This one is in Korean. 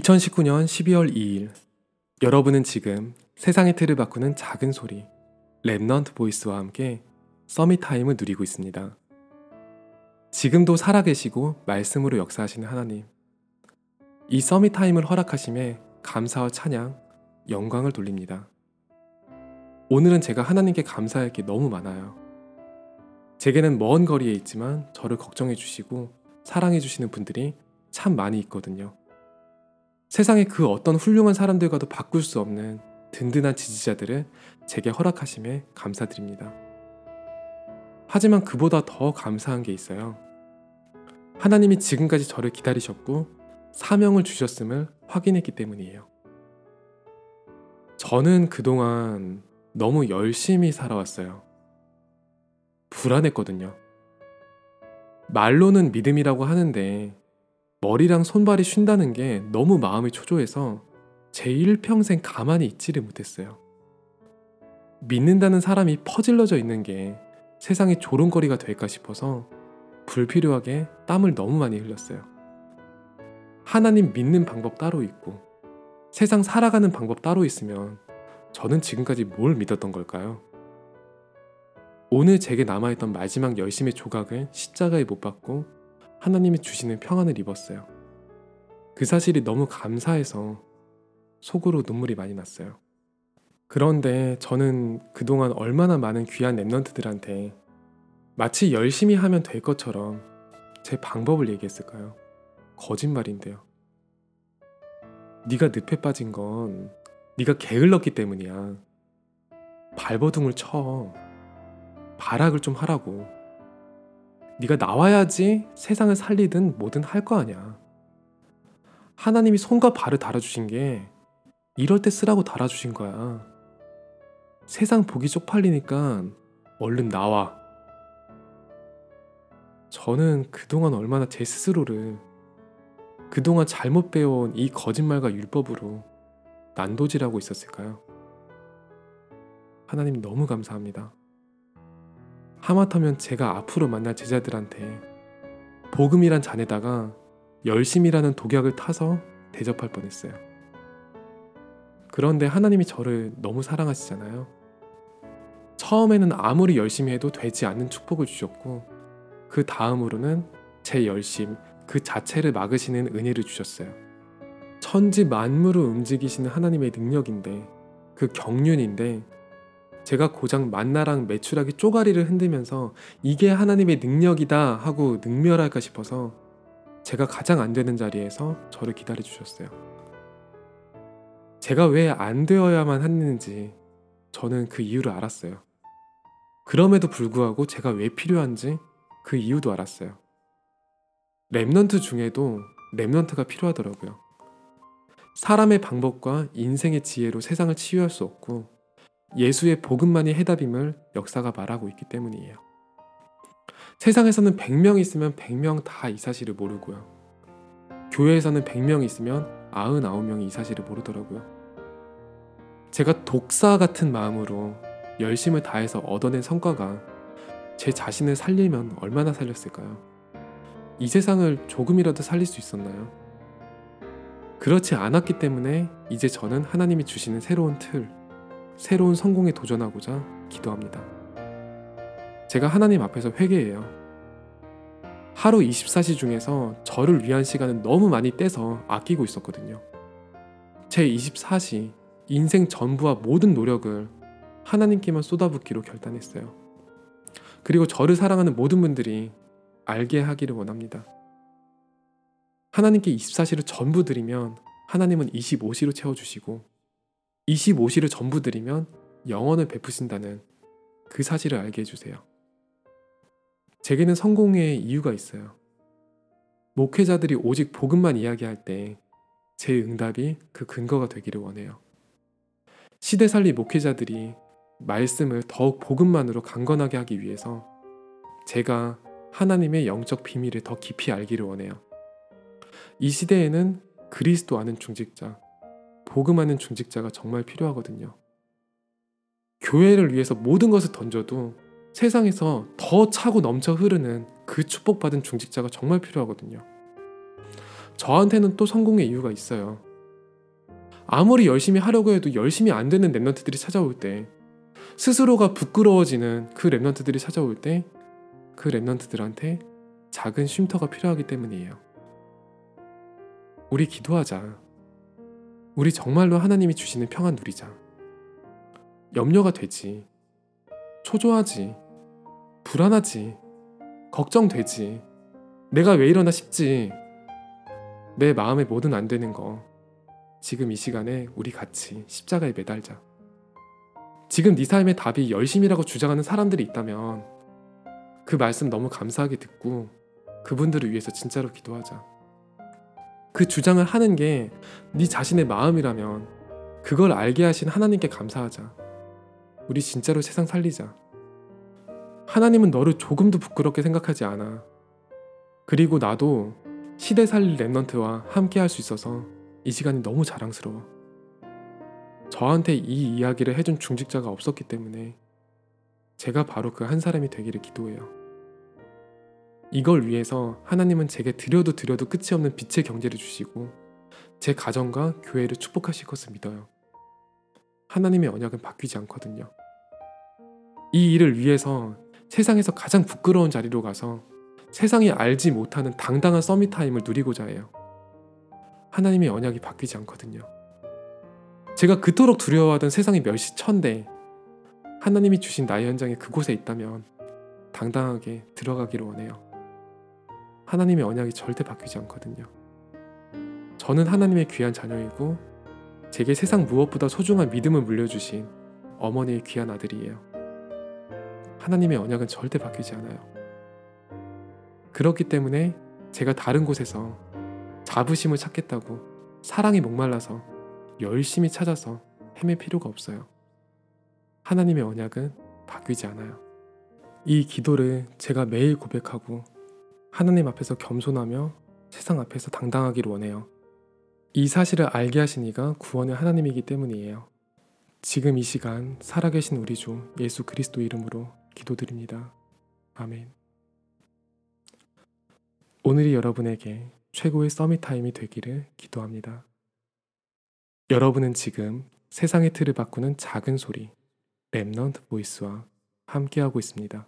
2019년 12월 2일 여러분은 지금 세상의 틀을 바꾸는 작은 소리 Remnant Voice와 함께 Summit Time을 누리고 있습니다. 지금도 살아계시고 말씀으로 역사하시는 하나님 이 Summit Time을 허락하심에 감사와 찬양, 영광을 돌립니다. 오늘은 제가 하나님께 감사할 게 너무 많아요. 제게는 먼 거리에 있지만 저를 걱정해 주시고 사랑해 주시는 분들이 참 많이 있거든요. 세상의 그 어떤 훌륭한 사람들과도 바꿀 수 없는 든든한 지지자들을 제게 허락하심에 감사드립니다. 하지만 그보다 더 감사한 게 있어요. 하나님이 지금까지 저를 기다리셨고 사명을 주셨음을 확인했기 때문이에요. 저는 그동안 너무 열심히 살아왔어요. 불안했거든요. 말로는 믿음이라고 하는데 머리랑 손발이 쉰다는 게 너무 마음이 초조해서 제 일평생 가만히 있지를 못했어요. 믿는다는 사람이 퍼질러져 있는 게 세상의 조롱거리가 될까 싶어서 불필요하게 땀을 너무 많이 흘렸어요. 하나님 믿는 방법 따로 있고 세상 살아가는 방법 따로 있으면 저는 지금까지 뭘 믿었던 걸까요? 오늘 제게 남아있던 마지막 열심의 조각을 십자가에 못 박고 하나님이 주시는 평안을 입었어요. 그 사실이 너무 감사해서 속으로 눈물이 많이 났어요. 그런데 저는 그동안 얼마나 많은 귀한 랩런트들한테 마치 열심히 하면 될 것처럼 제 방법을 얘기했을까요? 거짓말인데요. 네가 늪에 빠진 건 네가 게을렀기 때문이야. 발버둥을 쳐. 발악을 좀 하라고. 네가 나와야지 세상을 살리든 뭐든 할 거 아니야. 하나님이 손과 발을 달아주신 게 이럴 때 쓰라고 달아주신 거야. 세상 보기 쪽팔리니까 얼른 나와. 저는 그동안 얼마나 제 스스로를 그동안 잘못 배워온 이 거짓말과 율법으로 난도질하고 있었을까요? 하나님 너무 감사합니다. 하마터면 제가 앞으로 만날 제자들한테 복음이란 잔에다가 열심이라는 독약을 타서 대접할 뻔했어요. 그런데 하나님이 저를 너무 사랑하시잖아요. 처음에는 아무리 열심히 해도 되지 않는 축복을 주셨고, 그 다음으로는 제 열심 그 자체를 막으시는 은혜를 주셨어요. 천지 만물을 움직이시는 하나님의 능력인데, 그 경륜인데, 제가 고작 만나랑 매출하기 쪼가리를 흔들면서 이게 하나님의 능력이다 하고 능멸할까 싶어서 제가 가장 안 되는 자리에서 저를 기다려 주셨어요. 제가 왜 안 되어야만 했는지 저는 그 이유를 알았어요. 그럼에도 불구하고 제가 왜 필요한지 그 이유도 알았어요. Remnant 중에도 Remnant가 필요하더라고요. 사람의 방법과 인생의 지혜로 세상을 치유할 수 없고 예수의 복음만이 해답임을 역사가 말하고 있기 때문이에요. 세상에서는 100명 있으면 100명 다 이 사실을 모르고요. 교회에서는 100명 있으면 99명이 이 사실을 모르더라고요. 제가 독사 같은 마음으로 열심을 다해서 얻어낸 성과가 제 자신을 살리면 얼마나 살렸을까요? 이 세상을 조금이라도 살릴 수 있었나요? 그렇지 않았기 때문에 이제 저는 하나님이 주시는 새로운 틀, 새로운 성공에 도전하고자 기도합니다. 제가 하나님 앞에서 회개해요. 하루 24시 중에서 저를 위한 시간은 너무 많이 떼서 아끼고 있었거든요. 제 24시, 인생 전부와 모든 노력을 하나님께만 쏟아붓기로 결단했어요. 그리고 저를 사랑하는 모든 분들이 알게 하기를 원합니다. 하나님께 24시를 전부 드리면 하나님은 25시로 채워주시고 25시를 전부 드리면 영원을 베푸신다는 그 사실을 알게 해주세요. 제게는 성공의 이유가 있어요. 목회자들이 오직 복음만 이야기할 때 제 응답이 그 근거가 되기를 원해요. 시대살리 목회자들이 말씀을 더욱 복음만으로 강건하게 하기 위해서 제가 하나님의 영적 비밀을 더 깊이 알기를 원해요. 이 시대에는 그리스도 아는 중직자, 복음하는 중직자가 정말 필요하거든요. 교회를 위해서 모든 것을 던져도 세상에서 더 차고 넘쳐 흐르는 그 축복받은 중직자가 정말 필요하거든요. 저한테는 또 성공의 이유가 있어요. 아무리 열심히 하려고 해도 열심히 안 되는 랩런트들이 찾아올 때 스스로가 부끄러워지는 그 랩런트들이 찾아올 때 그 랩런트들한테 작은 쉼터가 필요하기 때문이에요. 우리 기도하자. 우리 정말로 하나님이 주시는 평안 누리자. 염려가 되지. 초조하지. 불안하지. 걱정되지. 내가 왜 이러나 싶지. 내 마음에 뭐든 안 되는 거. 지금 이 시간에 우리 같이 십자가에 매달자. 지금 네 삶의 답이 열심이라고 주장하는 사람들이 있다면 그 말씀 너무 감사하게 듣고 그분들을 위해서 진짜로 기도하자. 그 주장을 하는 게 네 자신의 마음이라면 그걸 알게 하신 하나님께 감사하자. 우리 진짜로 세상 살리자. 하나님은 너를 조금도 부끄럽게 생각하지 않아. 그리고 나도 시대 살릴 랩넌트와 함께 할 수 있어서 이 시간이 너무 자랑스러워. 저한테 이 이야기를 해준 중직자가 없었기 때문에 제가 바로 그 한 사람이 되기를 기도해요. 이걸 위해서 하나님은 제게 드려도 드려도 끝이 없는 빛의 경제를 주시고 제 가정과 교회를 축복하실 것을 믿어요. 하나님의 언약은 바뀌지 않거든요. 이 일을 위해서 세상에서 가장 부끄러운 자리로 가서 세상이 알지 못하는 당당한 서밋 타임을 누리고자 해요. 하나님의 언약이 바뀌지 않거든요. 제가 그토록 두려워하던 세상이 멸시천대 하나님이 주신 나의 현장에 그곳에 있다면 당당하게 들어가기를 원해요. 하나님의 언약이 절대 바뀌지 않거든요. 저는 하나님의 귀한 자녀이고 제게 세상 무엇보다 소중한 믿음을 물려주신 어머니의 귀한 아들이에요. 하나님의 언약은 절대 바뀌지 않아요. 그렇기 때문에 제가 다른 곳에서 자부심을 찾겠다고 사랑이 목말라서 열심히 찾아서 헤맬 필요가 없어요. 하나님의 언약은 바뀌지 않아요. 이 기도를 제가 매일 고백하고 하나님 앞에서 겸손하며 세상 앞에서 당당하기를 원해요. 이 사실을 알게 하신 이가 구원의 하나님이기 때문이에요. 지금 이 시간 살아계신 우리 주 예수 그리스도 이름으로 기도드립니다. 아멘. 오늘이 여러분에게 최고의 서밋 타임이 되기를 기도합니다. 여러분은 지금 세상의 틀을 바꾸는 작은 소리, 랩넌트 보이스와 함께하고 있습니다.